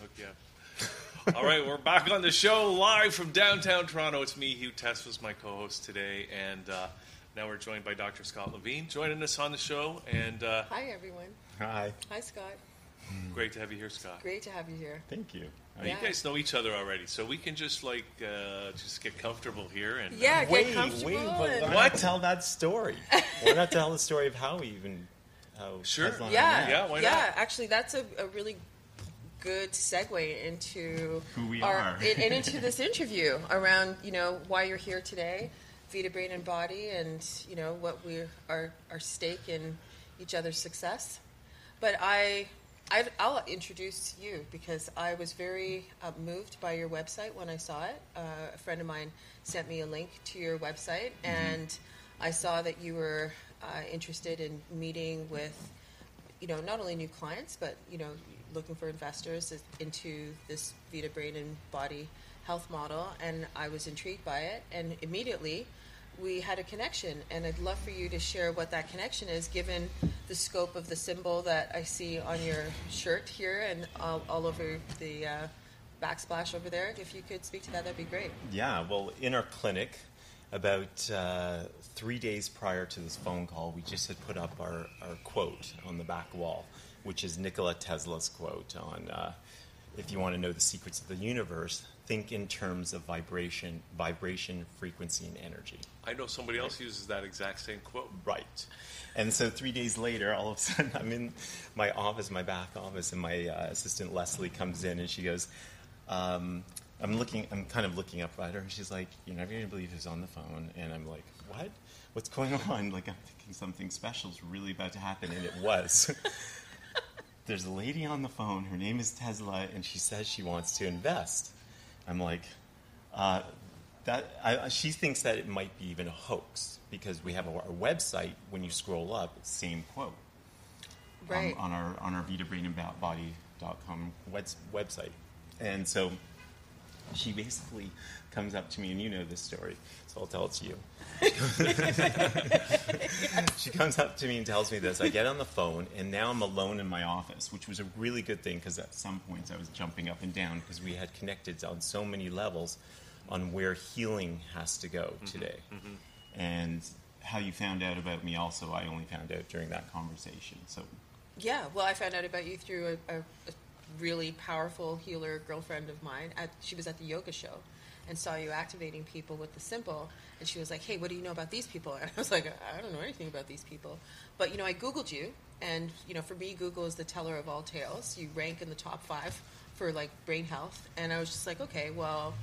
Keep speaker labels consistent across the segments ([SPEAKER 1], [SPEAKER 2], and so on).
[SPEAKER 1] Hook you up. All right, we're back on the show live from downtown Toronto. It's me, Hugh Tess, was my co-host today, and uh, now we're joined by Dr. Scott Levine joining us on the show. And uh,
[SPEAKER 2] Hi, everyone.
[SPEAKER 3] Hi.
[SPEAKER 2] Hi, Scott.
[SPEAKER 1] great to have you here, Scott.
[SPEAKER 2] Great to have you here.
[SPEAKER 3] Thank you.
[SPEAKER 2] Yeah.
[SPEAKER 1] You guys know each other already, so we can just like uh, just get comfortable here. And uh,
[SPEAKER 2] Yeah, get
[SPEAKER 3] Wait,
[SPEAKER 2] comfortable.
[SPEAKER 3] wait, but why
[SPEAKER 1] What?
[SPEAKER 3] not tell that story? why not tell the story of how we even how
[SPEAKER 1] Sure.
[SPEAKER 3] Tesla and I
[SPEAKER 2] yeah.
[SPEAKER 1] Yeah, why
[SPEAKER 2] yeah.
[SPEAKER 1] not?
[SPEAKER 2] Actually, that's a, a really good segue into
[SPEAKER 3] Who we
[SPEAKER 2] our,
[SPEAKER 3] are.
[SPEAKER 2] and, and into this interview around you know why you're here today, Vita Brain and Body, and you know what we our our stake in each other's success. But I. I, I'll introduce you because I was very uh, moved by your website when I saw it. Uh, a friend of mine sent me a link to your website, and I saw that you were uh, interested in meeting with you know, not only new clients, but you know, looking for investors into this Vita Brain and Body health model, and I was intrigued by it, and immediately we had a connection, and I'd love for you to share what that connection is, given the scope of the symbol that I see on your shirt here and all, all over the uh, backsplash over there. If you could speak to that, that'd be great.
[SPEAKER 3] Yeah, well, in our clinic, about uh, three days prior to this phone call, we just had put up our, our quote on the back wall, which is Nikola Tesla's quote on uh, if you want to know the secrets of the universe, think in terms of vibration, vibration, frequency, and energy.
[SPEAKER 1] I know somebody else uses that exact same quote.
[SPEAKER 3] Right. And so three days later, all of a sudden, I'm in my office, my back office, and my uh, assistant Leslie comes in and she goes, um, I'm looking, I'm kind of looking up at her, and she's like, You're never going to believe who's on the phone. And I'm like, What? What's going on? Like, I'm thinking something special is really about to happen, and it was. There's a lady on the phone, her name is Tesla, and she says she wants to invest. I'm like, uh, that I, she thinks that it might be even a hoax because we have our, our website. When you scroll up, same quote um, on our on our VitaBrainAboutBody.com web, website, and so she basically comes up to me, and you know this story, so I'll tell it to you. she comes up to me and tells me this. I get on the phone, and now I'm alone in my office, which was a really good thing because at some points I was jumping up and down because we had connected on so many levels on where healing has to go mm-hmm. today. Mm-hmm. And how you found out about me, also, I only found out during that conversation. So,
[SPEAKER 2] Yeah, well, I found out about you through a, a, a really powerful healer girlfriend of mine. At, she was at the yoga show and saw you activating people with the simple. And she was like, hey, what do you know about these people? And I was like, I don't know anything about these people. But, you know, I Googled you. And, you know, for me, Google is the teller of all tales. You rank in the top five for, like, brain health. And I was just like, okay, well,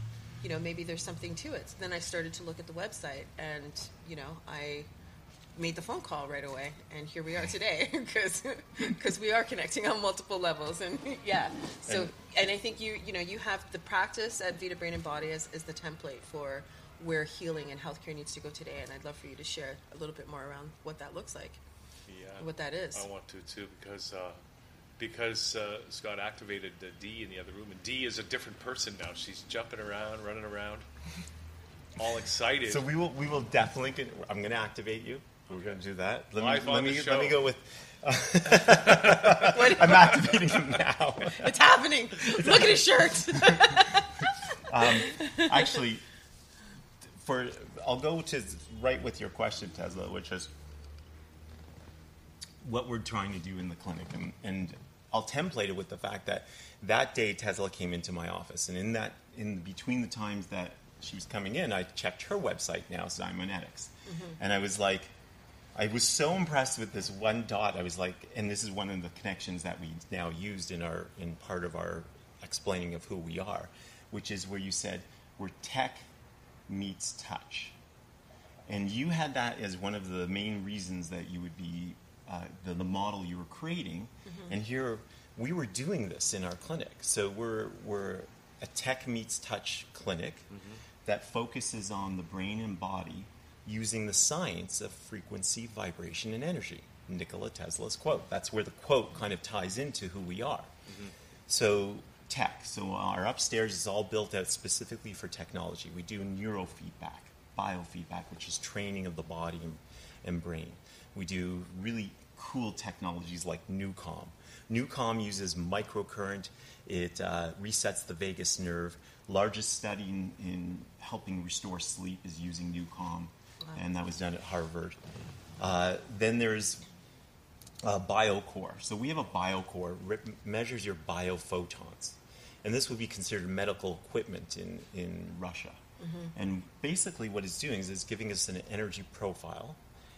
[SPEAKER 2] you know, maybe there's something to it. So then I started to look at the website. And, you know, I made the phone call right away, and here we are today because we are connecting on multiple levels, and yeah. So,
[SPEAKER 3] And-
[SPEAKER 2] and I think you you know you have the practice at Vita Brain and Body as, as the template for where healing and healthcare needs to go today, and I'd love for you to share a little bit more around what that looks like,
[SPEAKER 1] Yeah,
[SPEAKER 2] what that is.
[SPEAKER 1] I want to too because uh, because uh, Scott activated the D in the other room, and D is a different person now. She's jumping around, running around, all excited.
[SPEAKER 3] so we will we will definitely. Get, I'm going to activate you. We're going to do that. Let
[SPEAKER 1] Live
[SPEAKER 3] me
[SPEAKER 1] on
[SPEAKER 3] let
[SPEAKER 1] the
[SPEAKER 3] me
[SPEAKER 1] show.
[SPEAKER 3] let me go with. I'm activating him now.
[SPEAKER 2] it's happening. Look at his shirt.
[SPEAKER 3] Um, actually, for I'll go to right with your question, Tesla, which is what we're trying to do in the clinic, and, and I'll template it with the fact that that day Tesla came into my office, and in that in between the times that she was coming in, I checked her website now, Simonetics, mm-hmm. and I was like. I was so impressed with this one dot. I was like, and this is one of the connections that we now used in our in part of our explaining of who we are, which is where you said where tech meets touch, and you had that as one of the main reasons that you would be uh, the, the model you were creating, and here we were doing this in our clinic. So we're we're a tech meets touch clinic that focuses on the brain and body using the science of frequency, vibration, and energy. Nikola Tesla's quote. That's where the quote kind of ties into who we are. So, tech. So, our upstairs is all built out specifically for technology. We do neurofeedback, biofeedback, which is training of the body and, brain. We do really cool technologies like Newcom, NuCalm uses microcurrent. It uh, resets the vagus nerve. Largest study in, in helping restore sleep is using NuCalm, and that was done at Harvard. Uh, then there's uh, BioCore. So we have a BioCore re- measures your biophotons, and this would be considered medical equipment in in Russia. And basically, what it's doing is it's giving us an energy profile,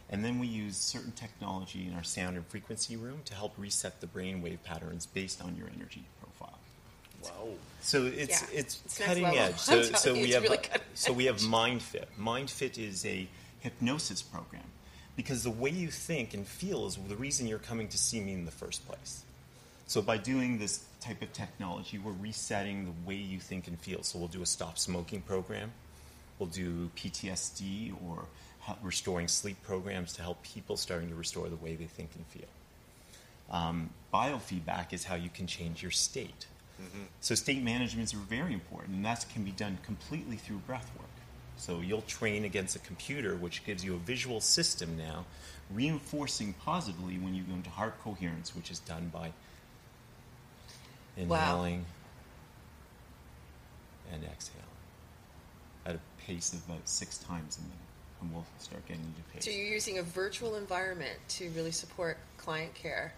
[SPEAKER 3] and then we use certain technology in our sound and frequency room to help reset the brainwave patterns based on your energy.
[SPEAKER 1] Wow.
[SPEAKER 3] So it's
[SPEAKER 2] Yeah.
[SPEAKER 3] it's,
[SPEAKER 2] It's
[SPEAKER 3] cutting edge. So so we have
[SPEAKER 2] really cutting
[SPEAKER 3] so we have MindFit. MindFit is a hypnosis program because the way you think and feel is the reason you're coming to see me in the first place. So by doing this type of technology, we're resetting the way you think and feel. So we'll do a stop smoking program. We'll do PTSD or restoring sleep programs to help people starting to restore the way they think and feel. Um, biofeedback is how you can change your state. Mm-hmm. So state managements are very important, and that can be done completely through breath work. So you'll train against a computer, which gives you a visual system now, reinforcing positively when you go into heart coherence, which is done by
[SPEAKER 2] Wow.
[SPEAKER 3] inhaling and exhaling at a pace of about six times a minute, and we'll start getting into to pace.
[SPEAKER 2] So you're using a virtual environment to really support client care,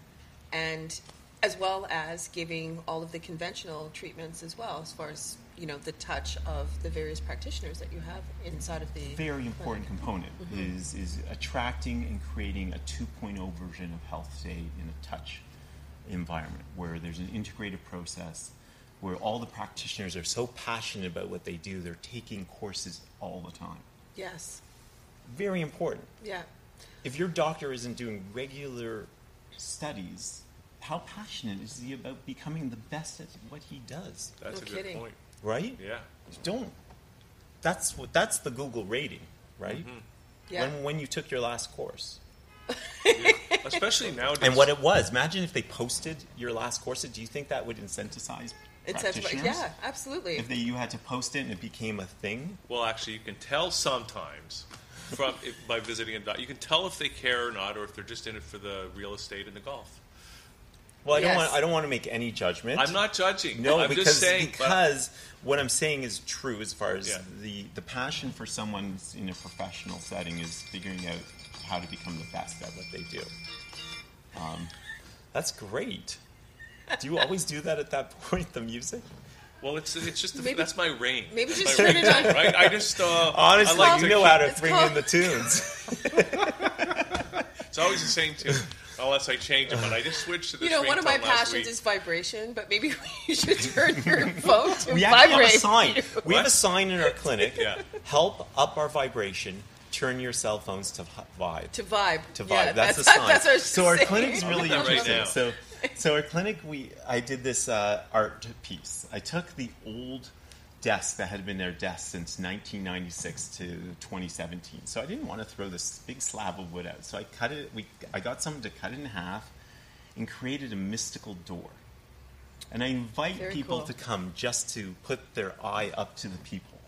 [SPEAKER 2] and as well as giving all of the conventional treatments as well, as far as you know the touch of the various practitioners that you have inside of the
[SPEAKER 3] very important component mm-hmm. is is attracting and creating a 2.0 version of health stay in a touch environment where there's an integrated process where all the practitioners are so passionate about what they do they're taking courses all the time
[SPEAKER 2] Yes.
[SPEAKER 3] very important
[SPEAKER 2] Yeah.
[SPEAKER 3] if your doctor isn't doing regular studies how passionate is he about becoming the best at what he does
[SPEAKER 1] That's
[SPEAKER 2] No
[SPEAKER 1] a good point.
[SPEAKER 3] right
[SPEAKER 1] Yeah.
[SPEAKER 3] don't that's what that's the google rating right mm-hmm.
[SPEAKER 2] Yeah.
[SPEAKER 3] when when you took your last course
[SPEAKER 1] Yeah. Especially nowadays.
[SPEAKER 3] And what it was, imagine if they posted your last course. Do you think that would incentivize
[SPEAKER 2] It says,
[SPEAKER 3] practitioners?
[SPEAKER 2] yeah, absolutely.
[SPEAKER 3] If they, you had to post it and it became a thing?
[SPEAKER 1] Well, actually, you can tell sometimes from if, by visiting a doctor. You can tell if they care or not, or if they're just in it for the real estate and the golf.
[SPEAKER 3] Well, I don't want. I don't want to make any judgment.
[SPEAKER 1] I'm not judging.
[SPEAKER 3] No,
[SPEAKER 1] I'm
[SPEAKER 3] because
[SPEAKER 1] just saying. but-
[SPEAKER 3] because what I'm saying is true as far as
[SPEAKER 1] Yeah.
[SPEAKER 3] the the passion for someone in a professional setting is figuring out how to become the best at what they do. Um, that's great. Do you always do that at that point? The music.
[SPEAKER 1] well, it's it's just the,
[SPEAKER 2] Maybe-
[SPEAKER 1] that's my range.
[SPEAKER 2] maybe
[SPEAKER 1] That's
[SPEAKER 2] just
[SPEAKER 1] my
[SPEAKER 2] turn
[SPEAKER 1] range,
[SPEAKER 2] it on.
[SPEAKER 1] Right? I just uh,
[SPEAKER 3] Honestly,
[SPEAKER 1] I like
[SPEAKER 3] you know
[SPEAKER 1] keep-
[SPEAKER 3] how to
[SPEAKER 2] It's
[SPEAKER 3] bring
[SPEAKER 2] called-
[SPEAKER 3] in the tunes.
[SPEAKER 1] It's always the same tune, unless I change it. But I just switched to this.
[SPEAKER 2] you know, one of my passions
[SPEAKER 1] week.
[SPEAKER 2] is vibration, but maybe you should turn your phone to
[SPEAKER 3] We actually
[SPEAKER 2] vibrate.
[SPEAKER 3] have a sign. We have a sign in our clinic.
[SPEAKER 1] Yeah.
[SPEAKER 3] Help up our vibration. Turn your cell phones to hi- vibe.
[SPEAKER 2] To vibe.
[SPEAKER 3] To vibe.
[SPEAKER 2] Yeah,
[SPEAKER 3] that's, the
[SPEAKER 2] that's,
[SPEAKER 3] sign.
[SPEAKER 2] That's our
[SPEAKER 3] so our
[SPEAKER 2] clinic
[SPEAKER 3] is really
[SPEAKER 1] that right
[SPEAKER 3] interesting. so, so our clinic, we I did this uh, art piece. I took the old desk that had been their desk since 1996 to 2017. So I didn't want to throw this big slab of wood out. So I cut it. We I got someone to cut it in half and created a mystical door. And I invite
[SPEAKER 2] Very
[SPEAKER 3] people
[SPEAKER 2] cool.
[SPEAKER 3] to come just to put their eye up to the people.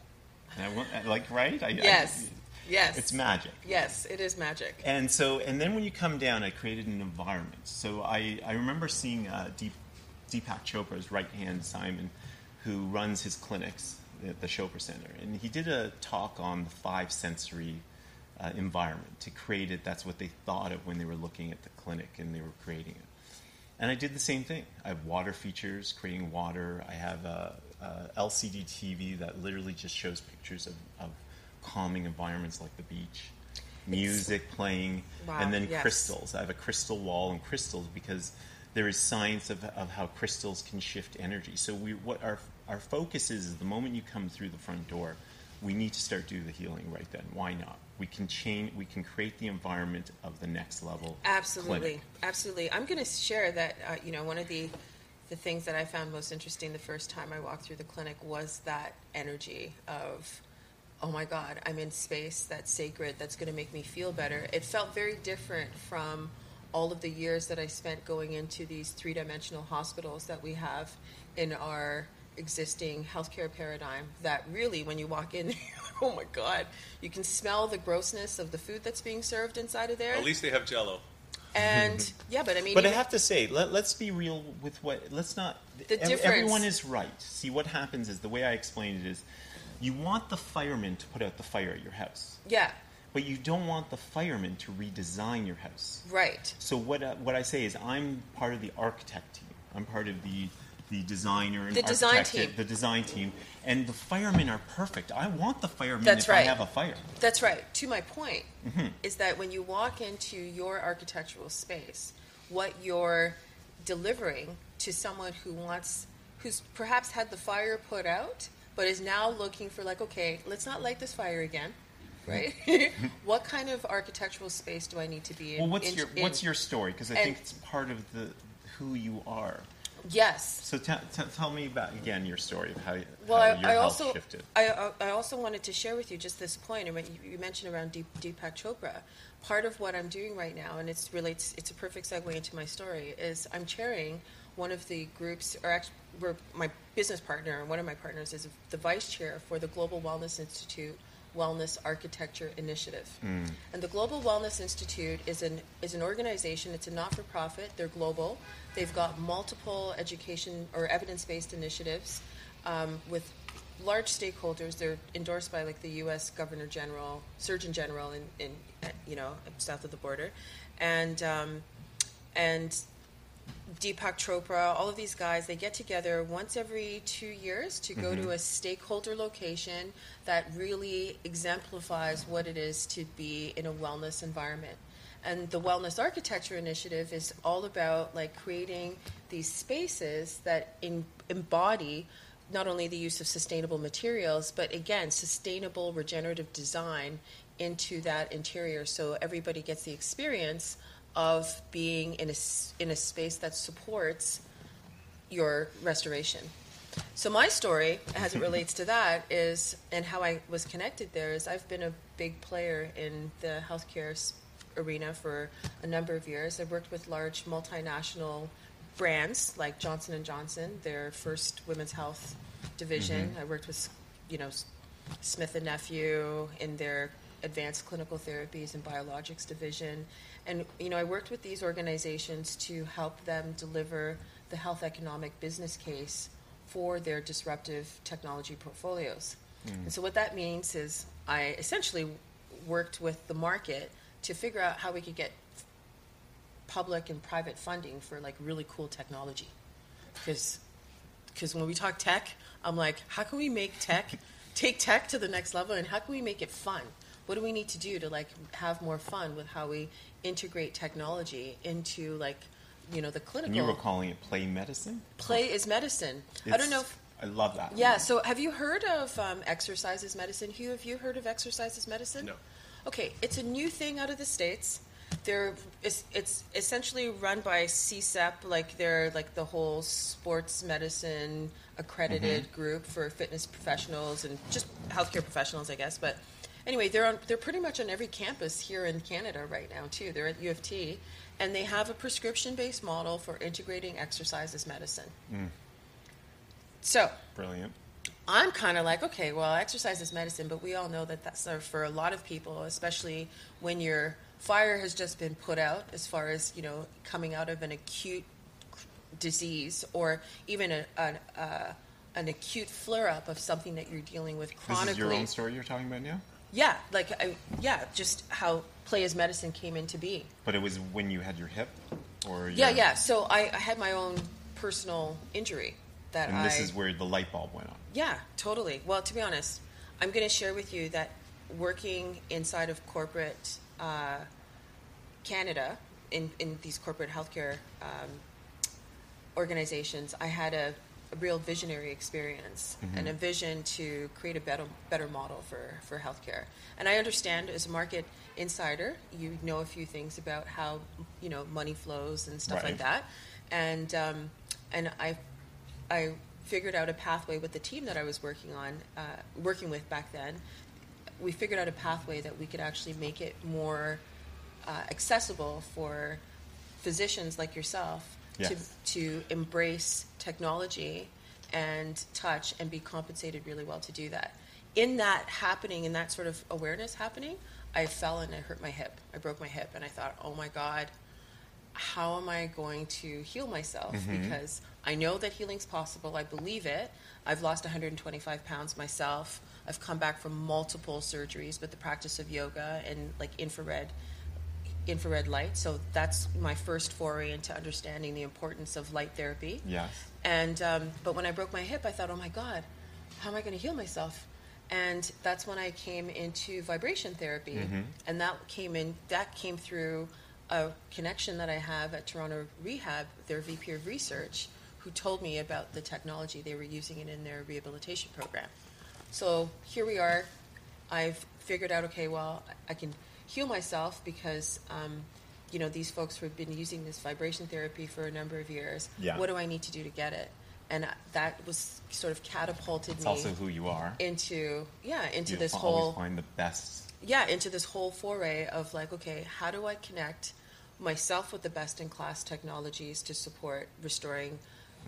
[SPEAKER 3] And I want, like, right? I, I-
[SPEAKER 2] Yes. Yes.
[SPEAKER 3] it's magic.
[SPEAKER 2] Yes, it is magic.
[SPEAKER 3] And so, and then when you come down, I created an environment. So I, I remember seeing uh, Deep, Deepak Chopra's right hand, Simon, who runs his clinics at the Chopra Center. And he did a talk on the five sensory uh, environment to create it. That's what they thought of when they were looking at the clinic and they were creating it. And I did the same thing. I have water features, creating water. I have a, a LCD TV that literally just shows pictures of, of calming environments like the beach, music playing,
[SPEAKER 2] Wow,
[SPEAKER 3] and then
[SPEAKER 2] yes.
[SPEAKER 3] crystals. I have a crystal wall and crystals because there is science of, of how crystals can shift energy. So we, what our our focus is, is the moment you come through the front door, we need to start doing the healing right then. Why not? We can change. We can create the environment of the next level.
[SPEAKER 2] Absolutely,
[SPEAKER 3] clinic.
[SPEAKER 2] absolutely. I'm going to share that. Uh, you know, one of the the things that I found most interesting the first time I walked through the clinic was that energy of, oh my God, I'm in space that's sacred. That's going to make me feel better. It felt very different from all of the years that I spent going into these three dimensional hospitals that we have in our existing healthcare paradigm that really when you walk in oh my god you can smell the grossness of the food that's being served inside of there
[SPEAKER 1] At least they have Jello.
[SPEAKER 2] And yeah, but I mean,
[SPEAKER 3] But I have to say, let, let's be real with what. Let's not.
[SPEAKER 2] The
[SPEAKER 3] ev-
[SPEAKER 2] difference-
[SPEAKER 3] Everyone is right. See, what happens is the way I explain it is, you want the firemen to put out the fire at your house,
[SPEAKER 2] yeah,
[SPEAKER 3] but you don't want the firemen to redesign your house.
[SPEAKER 2] right.
[SPEAKER 3] So what uh, what I say is, I'm part of the architect team. I'm part of the the designer and
[SPEAKER 2] The design team.
[SPEAKER 3] The design team, and the firemen are perfect. I want the firemen
[SPEAKER 2] That's
[SPEAKER 3] if
[SPEAKER 2] right.
[SPEAKER 3] I have a fire.
[SPEAKER 2] That's right. To my point,
[SPEAKER 3] Mm-hmm.
[SPEAKER 2] is that when you walk into your architectural space, what you're delivering to someone who wants, who's perhaps had the fire put out, but is now looking for like, okay, let's not light this fire again, right? what kind of architectural space do I need to be in?
[SPEAKER 3] Well, what's
[SPEAKER 2] in-
[SPEAKER 3] your
[SPEAKER 2] in-
[SPEAKER 3] what's your story? Because I think it's part of the who you are.
[SPEAKER 2] Yes.
[SPEAKER 3] So t- t- tell me about again your story of how, y-
[SPEAKER 2] Well,
[SPEAKER 3] how
[SPEAKER 2] I,
[SPEAKER 3] your
[SPEAKER 2] I
[SPEAKER 3] health
[SPEAKER 2] also
[SPEAKER 3] shifted.
[SPEAKER 2] I, I I also wanted to share with you just this point, and what you, you mentioned around Deep, Deepak Chopra. Part of what I'm doing right now, and it's relates, it's a perfect segue into my story, is I'm chairing one of the groups, or actually, we're, my business partner, and one of my partners is the vice chair for the Global Wellness Institute Wellness Architecture Initiative. And the Global Wellness Institute is an is an organization. It's a not for profit. They're global. They've got multiple education or evidence based initiatives um, with large stakeholders. They're endorsed by like the U.S. Governor General, Surgeon General in, in you know south of the border, and um, and Deepak Chopra, all of these guys, they get together once every two years to go to mm-hmm. a stakeholder location that really exemplifies what it is to be in a wellness environment. And the Wellness Architecture Initiative is all about like creating these spaces that in, embody not only the use of sustainable materials, but again, sustainable regenerative design into that interior so everybody gets the experience of being in a, in a space that supports your restoration. So my story, as it relates to that, is and how I was connected there is I've been a big player in the healthcare arena for a number of years. I've worked with large multinational brands like Johnson and Johnson, their first women's health division. Mm-hmm. I worked with, you know, Smith and Nephew in their advanced clinical therapies and biologics division. And you know, I worked with these organizations to help them deliver the health economic business case for their disruptive technology portfolios. Mm. And so what that means is I essentially worked with the market to figure out how we could get public and private funding for like really cool technology. Because because when we talk tech, I'm like, how can we make tech take tech to the next level and how can we make it fun? What do we need to do to like have more fun with how we integrate technology into like you know the clinical
[SPEAKER 3] And you were calling it play medicine.
[SPEAKER 2] play is medicine. I don't know if
[SPEAKER 3] I love that.
[SPEAKER 2] yeah, so have you heard of um, exercise as medicine? Hugh, have you heard of exercise as medicine?
[SPEAKER 1] No.
[SPEAKER 2] Okay, it's a new thing out of the states. They're it's, it's essentially run by CSEP, like they're like the whole sports medicine accredited group for fitness professionals and just healthcare professionals, I guess. But anyway, they're on they're pretty much on every campus here in Canada right now too. They're at U of T, and they have a prescription based model for integrating exercise as medicine. So
[SPEAKER 3] Brilliant.
[SPEAKER 2] I'm kind of like, okay, well, exercise is medicine, but we all know that that's uh, for a lot of people, especially when your fire has just been put out, as far as you know, coming out of an acute disease or even a, an uh, an acute flare up of something that you're dealing with chronically.
[SPEAKER 3] This is your own story you're talking about now?
[SPEAKER 2] Yeah, like I, yeah, just how play as medicine came into being.
[SPEAKER 3] But it was when you had your hip? or
[SPEAKER 2] Yeah,
[SPEAKER 3] your-
[SPEAKER 2] yeah. So I, I had my own personal injury that
[SPEAKER 3] And
[SPEAKER 2] I.
[SPEAKER 3] this is where the light bulb went on.
[SPEAKER 2] Yeah, totally. Well, to be honest, I'm going to share with you that working inside of corporate uh, Canada, in, in these corporate healthcare um, organizations, I had a, a real visionary experience and a vision to create a better, better model for, for healthcare. And I understand as a market insider, you know a few things about how you know money flows and stuff like
[SPEAKER 3] Right.
[SPEAKER 2] that. And um, and I I figured out a pathway with the team that I was working on, uh, working with back then. We figured out a pathway that we could actually make it more uh, accessible for physicians like yourself
[SPEAKER 3] Yes.
[SPEAKER 2] to to embrace technology and touch and be compensated really well to do that. In that happening, in that sort of awareness happening, I fell and I hurt my hip. I broke my hip, and I thought, oh my god, how am I going to heal myself? Mm-hmm. Because I know that healing's possible. I believe it. I've lost 125 pounds myself. I've come back from multiple surgeries with the practice of yoga and like infrared infrared light. So that's my first foray into understanding the importance of light therapy.
[SPEAKER 3] Yes.
[SPEAKER 2] And um, but when I broke my hip, I thought, oh my god, how am I going to heal myself? And that's when I came into vibration therapy, and that came in. That came through a connection that I have at Toronto Rehab, their VP of research, who told me about the technology they were using it in their rehabilitation program. So here we are. I've figured out, okay, well, I can heal myself because, um, you know, these folks who have been using this vibration therapy for a number of years.
[SPEAKER 3] Yeah.
[SPEAKER 2] What do I need to do to get it? And that was sort of catapulted
[SPEAKER 3] It's
[SPEAKER 2] me
[SPEAKER 3] also who you are.
[SPEAKER 2] into, yeah, into
[SPEAKER 3] you
[SPEAKER 2] this whole
[SPEAKER 3] find the best.
[SPEAKER 2] yeah, into this whole foray of like, okay, how do I connect myself with the best in class technologies to support restoring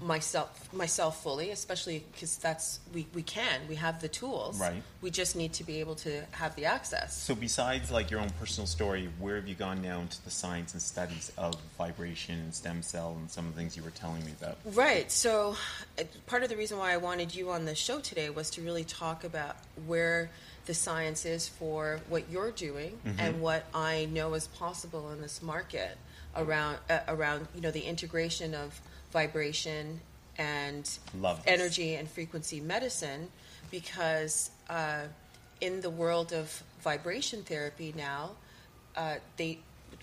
[SPEAKER 2] myself myself fully, especially because that's we, we can we have the tools.
[SPEAKER 3] Right.
[SPEAKER 2] We just need to be able to have the access.
[SPEAKER 3] So besides like your own personal story, where have you gone now into the science and studies of vibration and stem cell and some of the things you were telling me about?
[SPEAKER 2] Right. So, uh, part of the reason why I wanted you on the show today was to really talk about where the science is for what you're doing and what I know is possible in this market around uh, around you know the integration of vibration and
[SPEAKER 3] Love
[SPEAKER 2] energy and frequency medicine because uh, in the world of vibration therapy now uh, they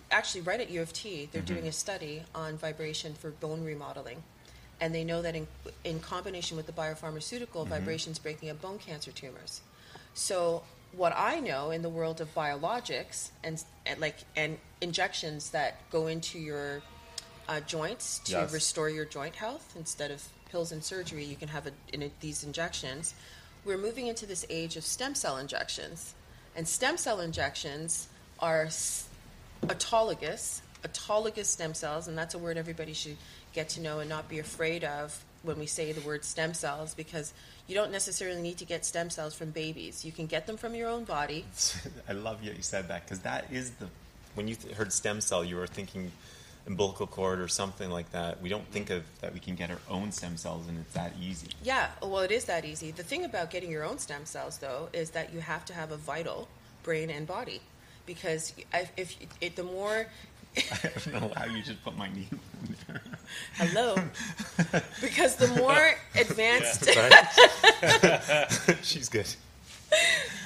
[SPEAKER 2] actually right at U of T they're doing a study on vibration for bone remodeling. And they know that in, in combination with the biopharmaceutical vibrations breaking up bone cancer tumors. So what I know in the world of biologics and, and like and injections that go into your uh, joints to
[SPEAKER 3] Yes.
[SPEAKER 2] restore your joint health instead of pills and surgery, you can have a, in a, these injections. We're moving into this age of stem cell injections, and stem cell injections are autologous, autologous stem cells, and that's a word everybody should get to know and not be afraid of when we say the word stem cells because you don't necessarily need to get stem cells from babies. You can get them from your own body.
[SPEAKER 3] I love you you said that because that is the when you th- heard stem cell, you were thinking umbilical cord or something like that. We don't think of that we can get our own stem cells and it's that easy.
[SPEAKER 2] Yeah, well, it is that easy. The thing about getting your own stem cells, though, is that you have to have a vital brain and body, because if, if it, the more
[SPEAKER 3] I don't know how you just put my name in there.
[SPEAKER 2] hello, because the more advanced,
[SPEAKER 3] She's good.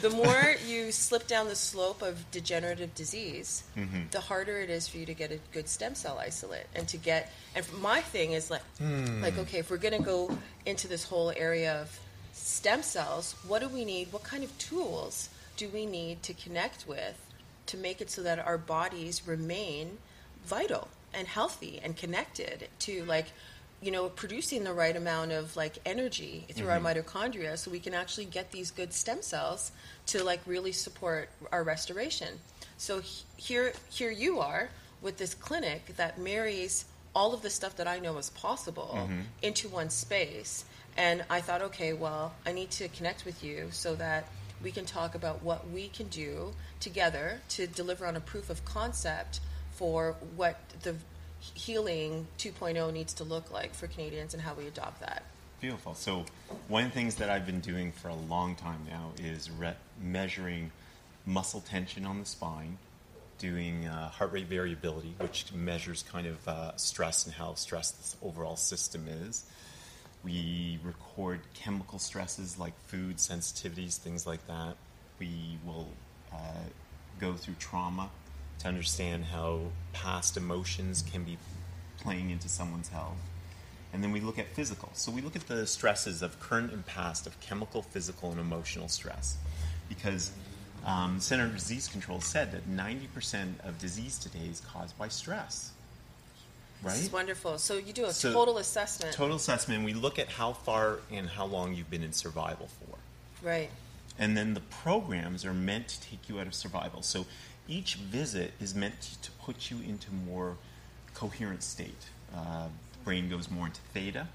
[SPEAKER 2] The more you slip down the slope of degenerative disease, mm-hmm. the harder it is for you to get a good stem cell isolate and to get. And my thing is like, hmm. like okay, if we're going to go into this whole area of stem cells, what do we need? What kind of tools do we need to connect with to make it so that our bodies remain vital and healthy and connected to like you know producing the right amount of like energy through our mm-hmm. mitochondria so we can actually get these good stem cells to like really support our restoration. So he- here here you are with this clinic that marries all of the stuff that I know is possible mm-hmm. into one space. And I thought okay well I need to connect with you so that we can talk about what we can do together to deliver on a proof of concept for what the healing 2.0 needs to look like for Canadians and how we adopt that.
[SPEAKER 3] Beautiful. So, one of the things that I've been doing for a long time now is re- measuring muscle tension on the spine, doing uh, heart rate variability, which measures kind of uh, stress and how stressed the overall system is. We record chemical stresses like food sensitivities, things like that. We will uh, go through trauma to understand how past emotions can be playing into someone's health. And then we look at physical. So we look at the stresses of current and past of chemical, physical, and emotional stress. Because um, Center for Disease Control said that 90% of disease today is caused by stress.
[SPEAKER 2] This
[SPEAKER 3] Right?
[SPEAKER 2] is wonderful. So you do a
[SPEAKER 3] So-
[SPEAKER 2] total assessment.
[SPEAKER 3] Total assessment, we look at how far and how long you've been in survival for.
[SPEAKER 2] Right.
[SPEAKER 3] And then the programs are meant to take you out of survival. So each visit is meant to, put you into more coherent state. Uh, brain goes more into theta.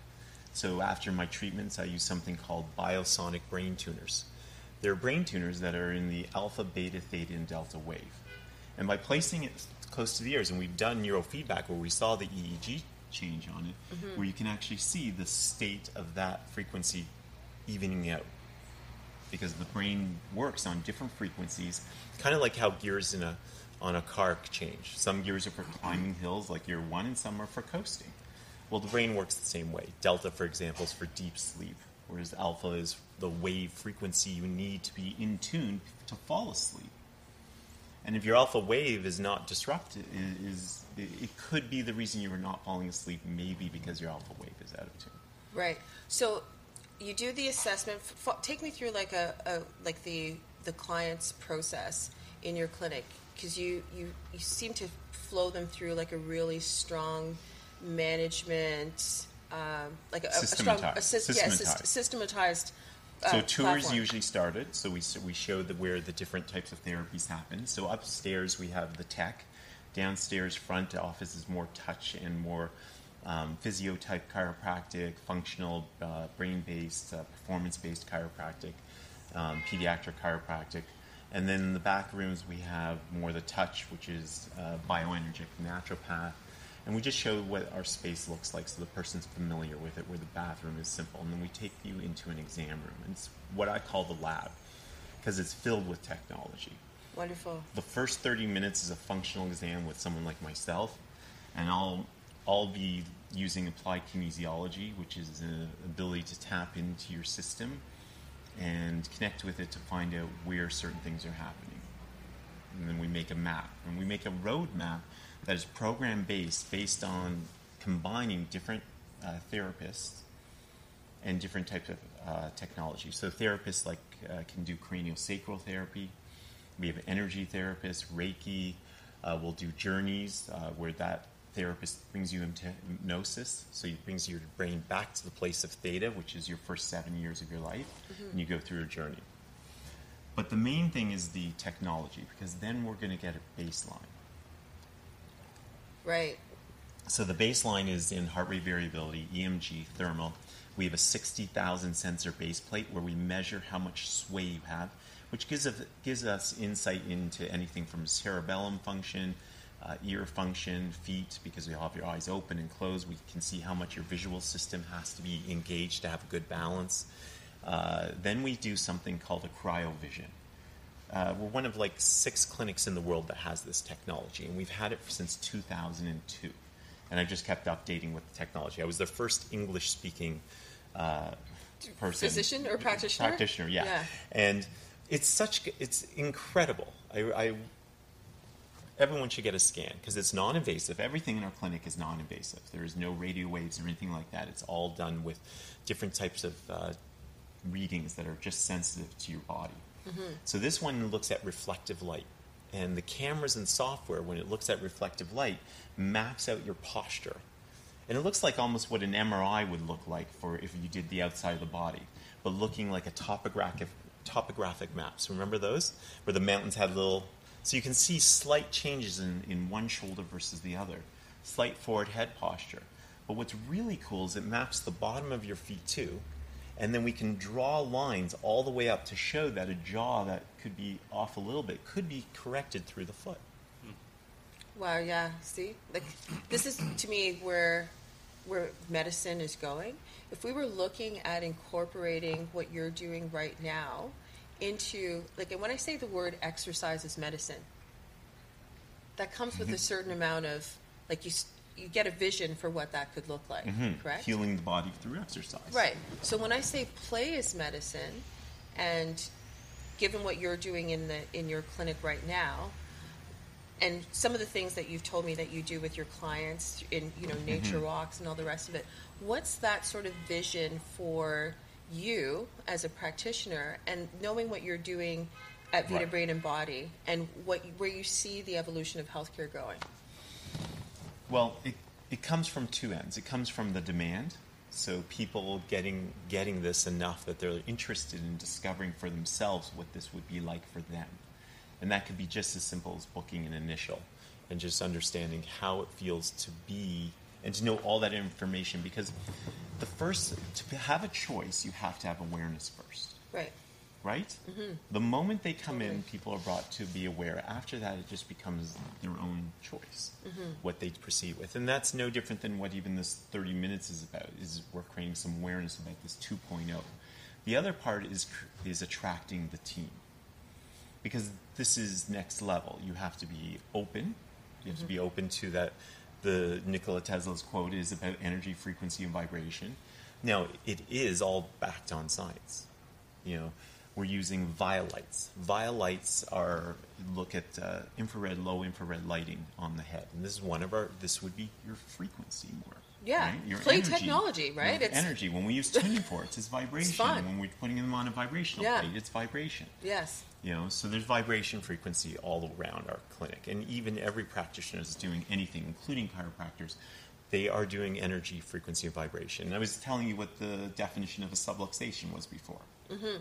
[SPEAKER 3] So after my treatments, I use something called biosonic brain tuners. They're brain tuners that are in the alpha, beta, theta, and delta wave. And by placing it close to the ears, and we've done neurofeedback where we saw the EEG change on it, where you can actually see the state of that frequency evening out because the brain works on different frequencies, kind of like how gears in a on a car change. Some gears are for climbing hills, like gear one, and some are for coasting. Well, the brain works the same way. Delta, for example, is for deep sleep, whereas alpha is the wave frequency you need to be in tune to fall asleep. And if your alpha wave is not disrupted, is it could be the reason you are not falling asleep, maybe because your alpha wave is out of tune.
[SPEAKER 2] Right. So you do the assessment. Take me through like a, a like the the client's process in your clinic because you, you you seem to flow them through like a really strong management, um, like a, a strong
[SPEAKER 3] Systematized.
[SPEAKER 2] a yeah,
[SPEAKER 3] Systematized.
[SPEAKER 2] systematized. Uh,
[SPEAKER 3] So tours
[SPEAKER 2] platform.
[SPEAKER 3] usually started. So we we showed the, where the different types of therapies happen. So upstairs we have the tech. Downstairs, front office is more touch and more um, physio type chiropractic, functional, uh, brain based, uh, performance based chiropractic, um, pediatric chiropractic. And then in the back rooms we have more the touch, which is uh, bioenergetic naturopath. And we just show what our space looks like so the person's familiar with it, where the bathroom is simple. And then we take you into an exam room. And it's what I call the lab because it's filled with technology.
[SPEAKER 2] Wonderful.
[SPEAKER 3] The first 30 minutes is a functional exam with someone like myself, and I'll, I'll be using applied kinesiology, which is an ability to tap into your system and connect with it to find out where certain things are happening. And then we make a map. And we make a roadmap that is program based based on combining different uh, therapists and different types of uh, technology. So therapists like uh, can do craniosacral therapy. We have energy therapists reiki uh, we'll do journeys uh, where that therapist brings you into hypnosis so he brings your brain back to the place of theta which is your first seven years of your life mm-hmm. and you go through a journey but the main thing is the technology because then we're going to get a baseline.
[SPEAKER 2] Right.
[SPEAKER 3] So the baseline is in heart rate variability, EMG, thermal. We have a 60,000 sensor base plate where we measure how much sway you have, which gives us, gives us insight into anything from cerebellum function, uh, ear function, feet, because we have your eyes open and closed. We can see how much your visual system has to be engaged to have a good balance. Uh, then we do something called a cryovision. Uh, we're one of like six clinics in the world that has this technology, and we've had it since 2002. And I just kept updating with the technology. I was the first English-speaking uh, person,
[SPEAKER 2] Physician or practitioner?
[SPEAKER 3] Practitioner, yeah.
[SPEAKER 2] Yeah.
[SPEAKER 3] And it's such, it's incredible. I, I everyone should get a scan because it's non-invasive. Everything in our clinic is non-invasive. There is no radio waves or anything like that. It's all done with different types of uh, readings that are just sensitive to your body. So this one looks at reflective light. And the cameras and software, when it looks at reflective light, maps out your posture. And it looks like almost what an MRI would look like for if you did the outside of the body, but looking like a topographic topographic maps. Remember those? Where the mountains had little so you can see slight changes in, in one shoulder versus the other, slight forward head posture. But what's really cool is it maps the bottom of your feet too, and then we can draw lines all the way up to show that a jaw that could be off a little bit could be corrected through the foot.
[SPEAKER 2] Wow, yeah. See, like this is to me where where medicine is going. If we were looking at incorporating what you're doing right now into like, and when I say the word exercise is medicine, that comes with a mm-hmm. certain amount of like you you get a vision for what that could look like, mm-hmm. correct?
[SPEAKER 3] Healing the body through exercise.
[SPEAKER 2] Right. So when I say play is medicine, and given what you're doing in the in your clinic right now, and some of the things that you've told me that you do with your clients in you know mm-hmm. nature walks and all the rest of it, what's that sort of vision for you as a practitioner and knowing what you're doing at Vita
[SPEAKER 3] Right.
[SPEAKER 2] Brain and Body and what where you see the evolution of healthcare going?
[SPEAKER 3] Well, it, it comes from two ends. It comes from the demand, so people getting getting this enough that they're interested in discovering for themselves what this would be like for them, and that could be just as simple as booking an initial and just understanding how it feels to be and to know all that information. Because the first to have a choice, you have to have awareness first.
[SPEAKER 2] Right.
[SPEAKER 3] right? Mm-hmm. The moment they come in, people are brought to be aware. After that, it just becomes their own choice mm-hmm. what they proceed with, and that's no different than what even this 30 minutes is about. Is we're creating some awareness about this 2.0. The other part is is attracting the team because this is next level. You have to be open. You have to mm-hmm. be open to that. The Nikola Tesla's quote is about energy, frequency, and vibration. Now, it is all backed on science. You know, we're using Vielights. Vielights are look at uh, infrared, low infrared lighting on the head, and this is one of our. This would be your frequency more.
[SPEAKER 2] Yeah,
[SPEAKER 3] right? Your
[SPEAKER 2] plate
[SPEAKER 3] energy.
[SPEAKER 2] technology, right? It's-
[SPEAKER 3] energy. When we use tuning forks, it's vibration.
[SPEAKER 2] fun.
[SPEAKER 3] When we're putting them on a vibrational
[SPEAKER 2] Yeah.
[SPEAKER 3] plate, it's vibration.
[SPEAKER 2] Yes.
[SPEAKER 3] You know, so there's vibration frequency all around our clinic, and even every practitioner is doing anything, including chiropractors. They are doing energy, frequency, and vibration. And I was telling you what the definition of a subluxation was before, mm-hmm.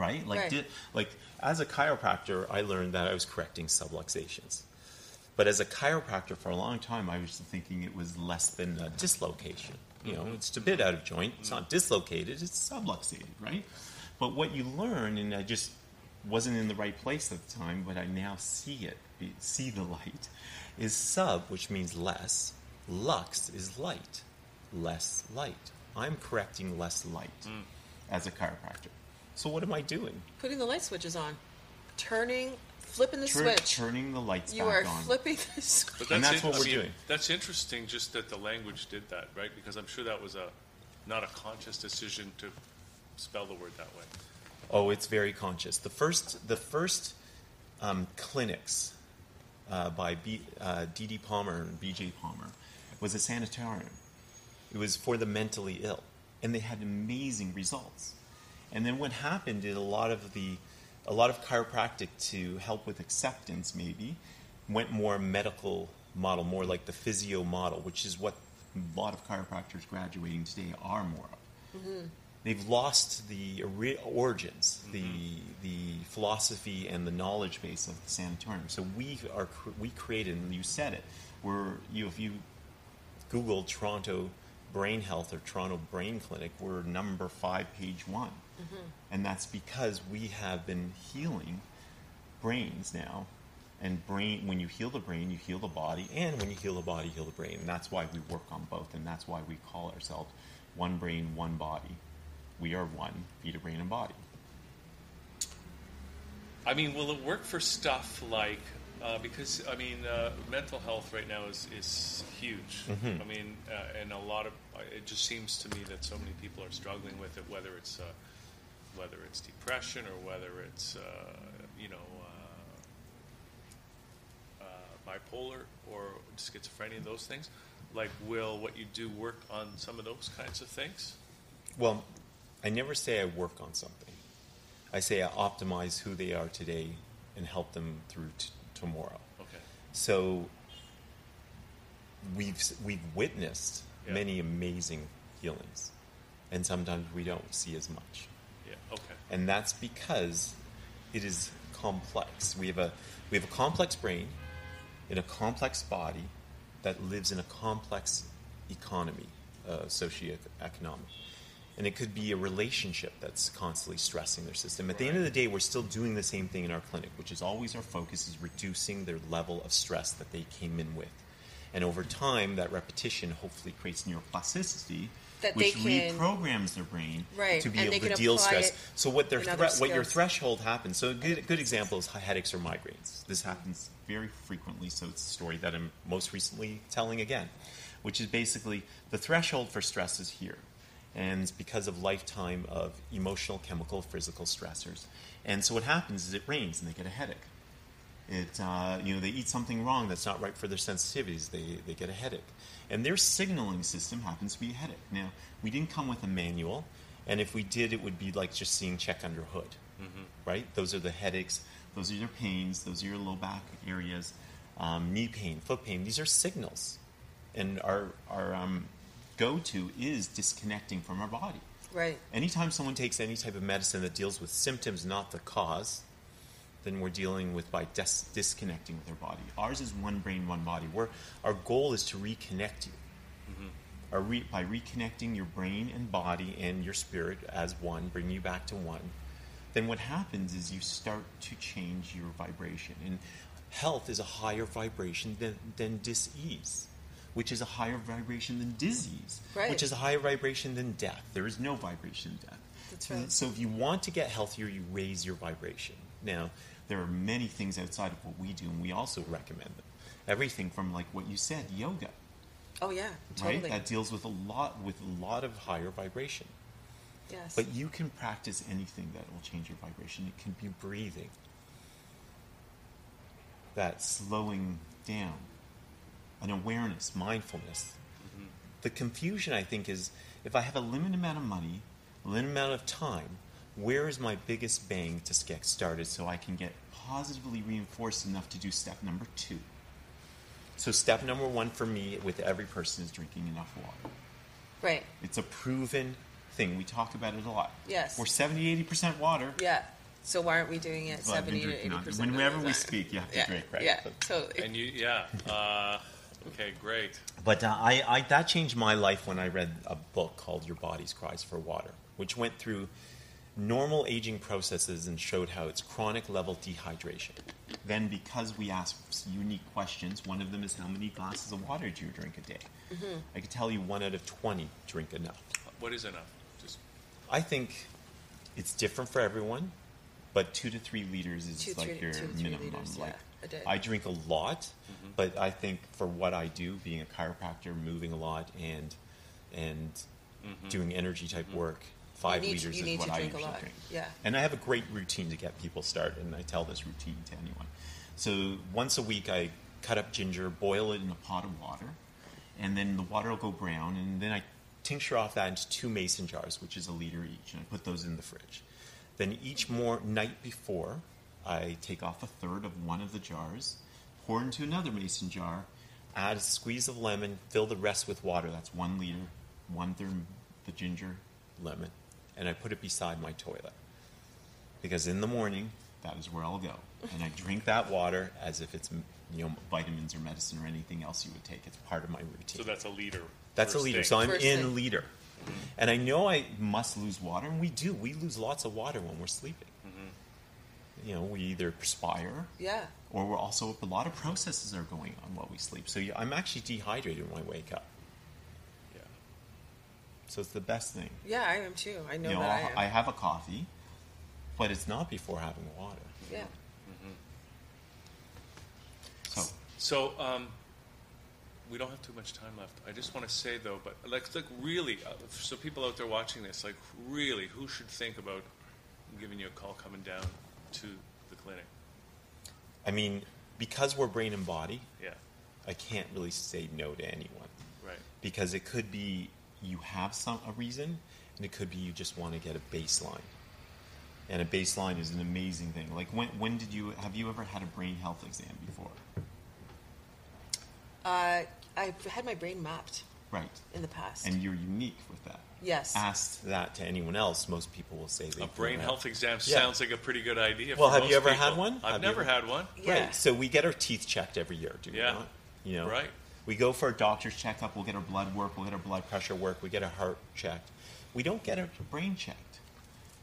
[SPEAKER 3] right? Like,
[SPEAKER 2] Right.
[SPEAKER 3] Di- like as a chiropractor, I learned that I was correcting subluxations. But as a chiropractor for a long time, I was thinking it was less than a dislocation. You know, it's a bit out of joint. It's not dislocated. It's subluxated, right? But what you learn, and I just wasn't in the right place at the time, but I now see it, see the light, is sub, which means less. Lux is light, less light. I'm correcting less light mm. as a chiropractor. So what am I doing?
[SPEAKER 2] Putting the light switches on, turning, flipping the
[SPEAKER 3] Tur-
[SPEAKER 2] switch.
[SPEAKER 3] turning the lights
[SPEAKER 2] you
[SPEAKER 3] back
[SPEAKER 2] are
[SPEAKER 3] on.
[SPEAKER 2] flipping the switch.
[SPEAKER 1] But
[SPEAKER 3] And that's
[SPEAKER 1] in-
[SPEAKER 3] what
[SPEAKER 1] I
[SPEAKER 3] we're
[SPEAKER 1] mean,
[SPEAKER 3] doing.
[SPEAKER 1] That's interesting, just that the language did that, right? Because I'm sure that was a not a conscious decision to spell the word that way.
[SPEAKER 3] Oh, it's very conscious. The first, the first um, clinics uh, by B, uh, D.D. Palmer and B.J. Palmer was a sanitarium. It was for the mentally ill, and they had amazing results. And then what happened is a lot of the, a lot of chiropractic to help with acceptance maybe, went more medical model, more like the physio model, which is what a lot of chiropractors graduating today are more of mm-hmm. they've lost the ori- origins, mm-hmm. the the philosophy and the knowledge base of the sanatorium. So we are we created, and you said it. We're you if you Google Toronto Brain Health or Toronto Brain Clinic, we're number five, page one, and that's because we have been healing brains now. And brain, when you heal the brain, you heal the body, and when you heal the body, heal the brain. And that's why we work on both, and that's why we call ourselves one brain, one body. We are one, Vita brain and body.
[SPEAKER 1] I mean, will it work for stuff like uh, because I mean, uh, mental health right now is is huge.
[SPEAKER 3] Mm-hmm.
[SPEAKER 1] I mean, uh, and a lot of it just seems to me that so many people are struggling with it, whether it's uh, whether it's depression or whether it's uh, you know uh, uh, bipolar or schizophrenia, those things. Like, will what you do work on some of those kinds of things?
[SPEAKER 3] Well, I never say I work on something. I say I optimize who they are today and help them through t- tomorrow.
[SPEAKER 1] Okay.
[SPEAKER 3] So we've we've witnessed
[SPEAKER 1] Yeah.
[SPEAKER 3] many amazing healings, and sometimes we don't see as much.
[SPEAKER 1] Yeah. Okay.
[SPEAKER 3] and that's because it is complex. We have a we have a complex brain in a complex body that lives in a complex economy, uh, socioeconomic, and it could be a relationship that's constantly stressing their system. At the end of the day, we're still doing the same thing in our clinic, which is always our focus is reducing their level of stress that they came in with. And over time, that repetition hopefully creates neuroplasticity,
[SPEAKER 2] That
[SPEAKER 3] which
[SPEAKER 2] they can-
[SPEAKER 3] reprograms their brain
[SPEAKER 2] Right,
[SPEAKER 3] to be able to deal stress. So what their thre- what your threshold happens. So a good good example is headaches or migraines. This happens very frequently. So it's a story that I'm most recently telling again, which is basically the threshold for stress is here, and because of lifetime of emotional, chemical, physical stressors. And so what happens is it rains and they get a headache. It, uh, you know, they eat something wrong that's not right for their sensitivities. They, they get a headache. And their signaling system happens to be a headache. Now, we didn't come with a manual, and if we did, it would be like just seeing check under hood, right? Those are the headaches, those are your pains, those are your low back areas, um, knee pain, foot pain. These are signals. And our, our um, go to is disconnecting from our body.
[SPEAKER 2] Right.
[SPEAKER 3] Anytime someone takes any type of medicine that deals with symptoms, not the cause, then we're dealing with by dis- disconnecting with our body. Ours is one brain, one body. We're, our goal is to reconnect you. Mm-hmm. Our re- by reconnecting your brain and body and your spirit as one, bring you back to one, then what happens is you start to change your vibration. And health is a higher vibration than, than dis-ease, which is a higher vibration than disease,
[SPEAKER 2] Right.
[SPEAKER 3] which is a higher vibration than death. There is no vibration in death.
[SPEAKER 2] That's
[SPEAKER 3] So-
[SPEAKER 2] right.
[SPEAKER 3] So if you want to get healthier, you raise your vibration. Now, there are many things outside of what we do, and we also recommend them. Everything from like what you said, yoga,
[SPEAKER 2] Oh yeah, totally.
[SPEAKER 3] right? That deals with a lot with a lot of higher vibration.
[SPEAKER 2] yes.
[SPEAKER 3] But you can practice anything that will change your vibration. It can be breathing, that slowing down, an awareness, mindfulness. Mm-hmm. The confusion, I think, is if I have a limited amount of money, a limited amount of time, where is my biggest bang to get started so I can get positively reinforced enough to do step number two? So, step number one for me with every person is drinking enough water.
[SPEAKER 2] right.
[SPEAKER 3] It's a proven thing. We talk about it a lot.
[SPEAKER 2] Yes.
[SPEAKER 3] We're 70, 80% water.
[SPEAKER 2] Yeah. So why aren't we doing it
[SPEAKER 3] Well,
[SPEAKER 2] seventy to
[SPEAKER 3] drinking
[SPEAKER 2] eighty
[SPEAKER 3] on-
[SPEAKER 2] percent?
[SPEAKER 3] Whenever we speak, you have to
[SPEAKER 2] yeah.
[SPEAKER 3] drink, right?
[SPEAKER 2] Yeah,
[SPEAKER 3] But-
[SPEAKER 2] totally.
[SPEAKER 1] And you, yeah. Uh, okay, great.
[SPEAKER 3] But uh, I, I, that changed my life when I read a book called Your Body's Cries for Water, which went through normal aging processes and showed how it's chronic level dehydration. Then, because we ask unique questions, one of them is how many glasses of water do you drink a day?
[SPEAKER 2] Mm-hmm.
[SPEAKER 3] I could tell you one out of 20 drink enough.
[SPEAKER 1] What is enough? Just
[SPEAKER 3] I think it's different for everyone, but two to three liters is
[SPEAKER 2] Two,
[SPEAKER 3] like
[SPEAKER 2] three-
[SPEAKER 3] your
[SPEAKER 2] two to three
[SPEAKER 3] minimum.
[SPEAKER 2] liters,
[SPEAKER 3] like
[SPEAKER 2] yeah, a day.
[SPEAKER 3] I drink a lot, mm-hmm. but I think for what I do, being a chiropractor, moving a lot, and and mm-hmm. doing energy type mm-hmm. work, five
[SPEAKER 2] need
[SPEAKER 3] liters
[SPEAKER 2] you
[SPEAKER 3] is
[SPEAKER 2] need
[SPEAKER 3] what
[SPEAKER 2] to
[SPEAKER 3] I
[SPEAKER 2] drink a lot,
[SPEAKER 3] drink.
[SPEAKER 2] yeah.
[SPEAKER 3] And I have a great routine to get people started, and I tell this routine to anyone. So once a week, I cut up ginger, boil it in a pot of water, and then the water will go brown, and then I tincture off that into two mason jars, which is a liter each, and I put those in the fridge. Then each more night before, I take off a third of one of the jars, pour into another mason jar, add a squeeze of lemon, fill the rest with water. That's one liter, one third the ginger, lemon, and I put it beside my toilet. Because in the morning, that is where I'll go, and I drink that water as if it's you know vitamins or medicine or anything else you would take. It's part of my routine.
[SPEAKER 1] so that's a liter.
[SPEAKER 3] That's a
[SPEAKER 1] first
[SPEAKER 3] liter.
[SPEAKER 1] thing.
[SPEAKER 3] So I'm
[SPEAKER 2] First
[SPEAKER 3] in
[SPEAKER 2] thing.
[SPEAKER 3] liter. And I know I must lose water, and we do. We lose lots of water when we're sleeping. Mm-hmm. You know, we either perspire,
[SPEAKER 2] yeah.
[SPEAKER 3] or we're also a lot of processes are going on while we sleep. So I'm actually dehydrated when I wake up.
[SPEAKER 1] Yeah.
[SPEAKER 3] So it's the best thing.
[SPEAKER 2] Yeah, I am too. I know
[SPEAKER 3] you know,
[SPEAKER 2] that I
[SPEAKER 3] I'll-
[SPEAKER 2] am.
[SPEAKER 3] I have a coffee, but it's not before having water.
[SPEAKER 2] yeah.
[SPEAKER 3] So
[SPEAKER 1] So, um, we don't have too much time left. I just want to say though, but like, like really, uh, so people out there watching this, like, really, who should think about giving you a call coming down to the clinic?
[SPEAKER 3] I mean, because we're brain and body,
[SPEAKER 1] Yeah,
[SPEAKER 3] I can't really say no to anyone.
[SPEAKER 1] right.
[SPEAKER 3] because it could be you have some a reason and it could be you just want to get a baseline and a baseline is an amazing thing like when when did you have you ever had a brain health exam before
[SPEAKER 2] Uh, I've had my brain mapped
[SPEAKER 3] right
[SPEAKER 2] in the past.
[SPEAKER 3] and you're unique with that
[SPEAKER 2] yes.
[SPEAKER 3] ask that to anyone else most people will say they
[SPEAKER 1] A brain health exam
[SPEAKER 3] Yeah.
[SPEAKER 1] sounds like a pretty good idea.
[SPEAKER 3] Well,
[SPEAKER 1] for
[SPEAKER 3] have
[SPEAKER 1] most
[SPEAKER 3] you ever
[SPEAKER 1] people.
[SPEAKER 3] had one?
[SPEAKER 1] I've
[SPEAKER 3] Have
[SPEAKER 1] never
[SPEAKER 3] ever-
[SPEAKER 1] had one.
[SPEAKER 2] Yeah.
[SPEAKER 3] right so we get our teeth checked every year do we
[SPEAKER 1] Yeah.
[SPEAKER 3] not you know
[SPEAKER 1] Right.
[SPEAKER 3] We go for a doctor's checkup we'll get our blood work we'll get our blood pressure work we get our heart checked we don't get our brain checked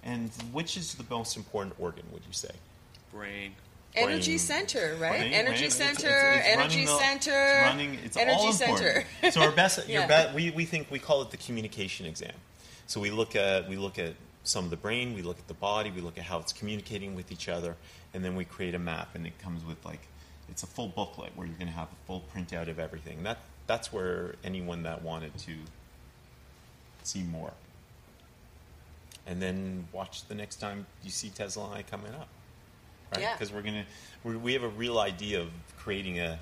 [SPEAKER 3] and which is the most important organ would you say
[SPEAKER 1] Brain.
[SPEAKER 2] Energy
[SPEAKER 3] brain-
[SPEAKER 2] center, right?
[SPEAKER 3] brain,
[SPEAKER 2] Energy
[SPEAKER 3] right? It's-
[SPEAKER 2] center,
[SPEAKER 3] it's- it's
[SPEAKER 2] energy
[SPEAKER 3] running the-
[SPEAKER 2] center,
[SPEAKER 3] It's running. It's
[SPEAKER 2] energy
[SPEAKER 3] all
[SPEAKER 2] center.
[SPEAKER 3] so our best, your
[SPEAKER 2] Yeah.
[SPEAKER 3] be, we, we think we call it the communication exam. So we look at we look at some of the brain, we look at the body, we look at how it's communicating with each other, and then we create a map, and it comes with like it's a full booklet where you're going to have a full printout of everything. That that's where anyone that wanted to see more. And then watch the next time you see Tesla and I coming up right?
[SPEAKER 2] Yeah.
[SPEAKER 3] Because we're gonna we're, we have a real idea of creating a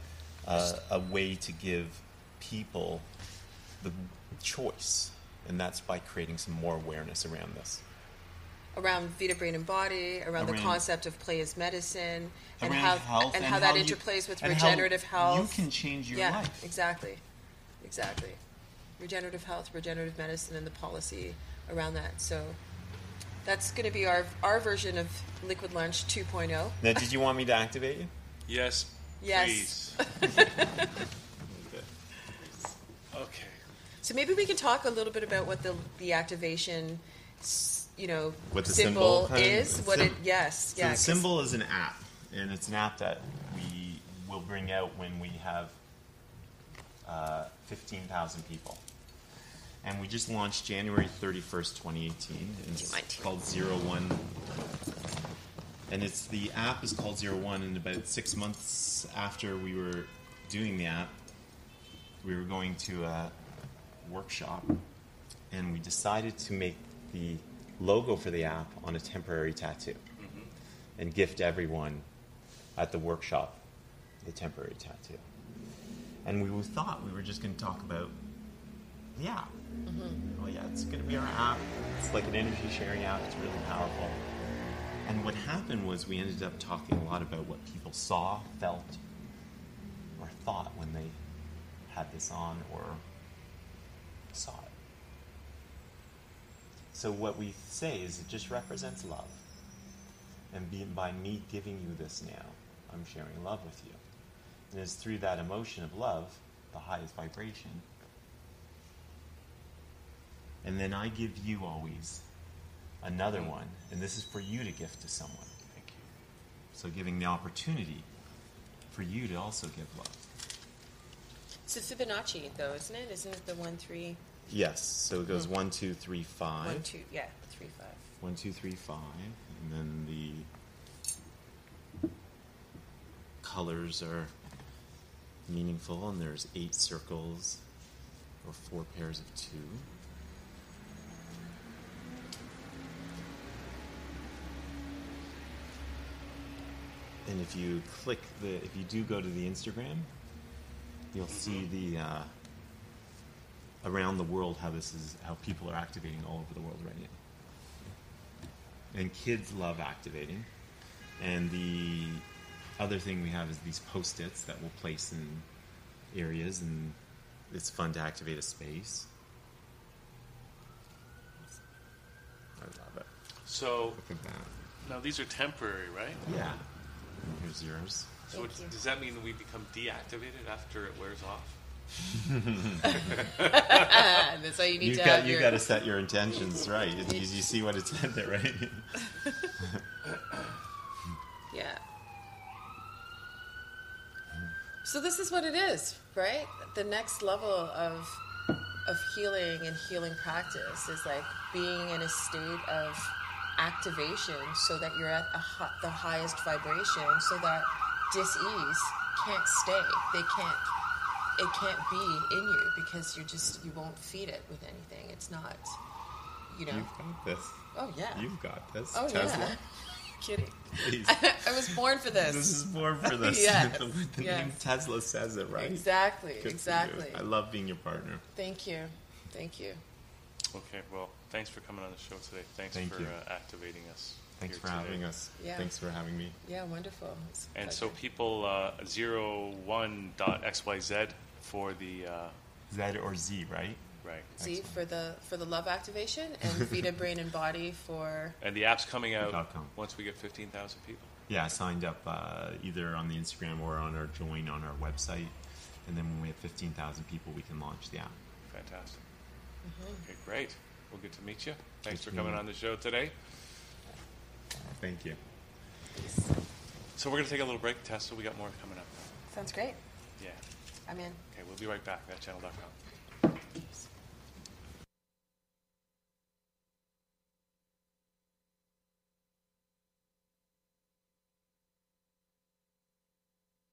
[SPEAKER 3] a, a way to give people the choice, and that's by creating some more awareness around this.
[SPEAKER 2] Around Vita Brain and Body, around, the concept of play as medicine, and how
[SPEAKER 3] health
[SPEAKER 2] and how that
[SPEAKER 3] you-
[SPEAKER 2] interplays with
[SPEAKER 3] and how
[SPEAKER 2] regenerative health.
[SPEAKER 3] You can change your
[SPEAKER 2] yeah,
[SPEAKER 3] life.
[SPEAKER 2] exactly, exactly. Regenerative health, regenerative medicine, and the policy around that. So that's going to be our our version of Liquid Lunch oh. 2.0.
[SPEAKER 3] Now, did you want me to activate you?
[SPEAKER 1] Yes.
[SPEAKER 2] Yes.
[SPEAKER 1] Please. okay.
[SPEAKER 2] So maybe we can talk a little bit about what the the activation, s- you know,
[SPEAKER 3] What the
[SPEAKER 2] symbol,
[SPEAKER 3] symbol
[SPEAKER 2] is, what
[SPEAKER 3] sim-
[SPEAKER 2] it, yes,
[SPEAKER 3] So
[SPEAKER 2] yeah.
[SPEAKER 3] the symbol is an app, and it's an app that we will bring out when we have uh, 15,000 people. And we just launched January 31st, 2018. It's called Zero One. And it's the app is called Zero One. And about six months after we were doing the app, we were going to a workshop, and we decided to make the logo for the app on a temporary tattoo, mm-hmm. and gift everyone at the workshop the temporary tattoo. And we thought we were just going to talk about the app. Mm-hmm. Oh yeah, it's going to be our app. It's like an energy sharing app. It's really powerful. And what happened was we ended up talking a lot about what people saw, felt, or thought when they had this on or saw it. So what we say is it just represents love. And be, by me giving you this now, I'm sharing love with you. And it's through that emotion of love, the highest vibration. And then I give you always another one, and this is for you to gift to someone.
[SPEAKER 1] Thank you.
[SPEAKER 3] So giving the opportunity for you to also give love.
[SPEAKER 2] It's a Fibonacci, though, isn't it? Isn't it the one, three,
[SPEAKER 3] Yes. So it goes one, two, three, five.
[SPEAKER 2] one, two, yeah, three, five.
[SPEAKER 3] One, two, three, five, and then the colors are meaningful, and there's eight circles or four pairs of two. And if you click the, if you do go to the Instagram, you'll see the uh, around the world how this is how people are activating all over the world right now and kids love activating. And the other thing we have is these post-its that we'll place in areas, and it's fun to activate a space. I love it.
[SPEAKER 1] So
[SPEAKER 3] Look at that.
[SPEAKER 1] now these are temporary, right?
[SPEAKER 3] Yeah. Here's yours.
[SPEAKER 1] So
[SPEAKER 2] Thank
[SPEAKER 1] it-
[SPEAKER 2] you.
[SPEAKER 1] does that mean we become deactivated after it wears off?
[SPEAKER 2] That's why you need
[SPEAKER 3] You've
[SPEAKER 2] to
[SPEAKER 3] got
[SPEAKER 2] have
[SPEAKER 3] you
[SPEAKER 2] your.
[SPEAKER 3] got to set your intentions right. You, you see what it said there, right?
[SPEAKER 2] Yeah. So this is what it is, right? The next level of of healing and healing practice is like being in a state of activation so that you're at hi- the highest vibration so that dis-ease can't stay. They can't it can't be in you because you're just you won't feed it with anything. It's not you know.
[SPEAKER 3] You've got this.
[SPEAKER 2] Oh yeah.
[SPEAKER 3] You've got this.
[SPEAKER 2] oh
[SPEAKER 3] Tesla.
[SPEAKER 2] yeah. Kidding.
[SPEAKER 3] Please.
[SPEAKER 2] I was born for this.
[SPEAKER 3] This is born for this.
[SPEAKER 2] Yes,
[SPEAKER 3] the the
[SPEAKER 2] yes.
[SPEAKER 3] name Tesla says it right.
[SPEAKER 2] Exactly,
[SPEAKER 3] Good
[SPEAKER 2] exactly.
[SPEAKER 3] I love being your partner.
[SPEAKER 2] Thank you. Thank you.
[SPEAKER 1] Okay, well, thanks for coming on the show today. Thanks
[SPEAKER 3] Thank
[SPEAKER 1] for uh, activating us.
[SPEAKER 3] Thanks for
[SPEAKER 1] today.
[SPEAKER 3] having us.
[SPEAKER 2] Yeah.
[SPEAKER 3] Thanks for having me.
[SPEAKER 2] Yeah, wonderful. It's
[SPEAKER 1] And so people, uh, zero one dot XYZ for the, uh,
[SPEAKER 3] Z or Z, right?
[SPEAKER 1] right.
[SPEAKER 2] Z
[SPEAKER 3] excellent.
[SPEAKER 2] for the for the love activation and Vita Brain and Body for
[SPEAKER 1] And the app's coming out
[SPEAKER 3] com.
[SPEAKER 1] once we get 15,000 people.
[SPEAKER 3] Yeah, signed up uh, either on the Instagram or on our join on our website. And then when we have 15,000 people, we can launch the app.
[SPEAKER 1] Fantastic.
[SPEAKER 2] Mm-hmm.
[SPEAKER 1] Okay, great. We'll get to meet you. Thanks
[SPEAKER 3] Good
[SPEAKER 1] for coming
[SPEAKER 3] you.
[SPEAKER 1] on the show today.
[SPEAKER 3] Thank you.
[SPEAKER 1] So we're going to take a little break, Tessa. We got more coming up.
[SPEAKER 2] sounds great.
[SPEAKER 1] Yeah.
[SPEAKER 2] I'm in.
[SPEAKER 1] Okay, we'll be right back. Thatchannel.com.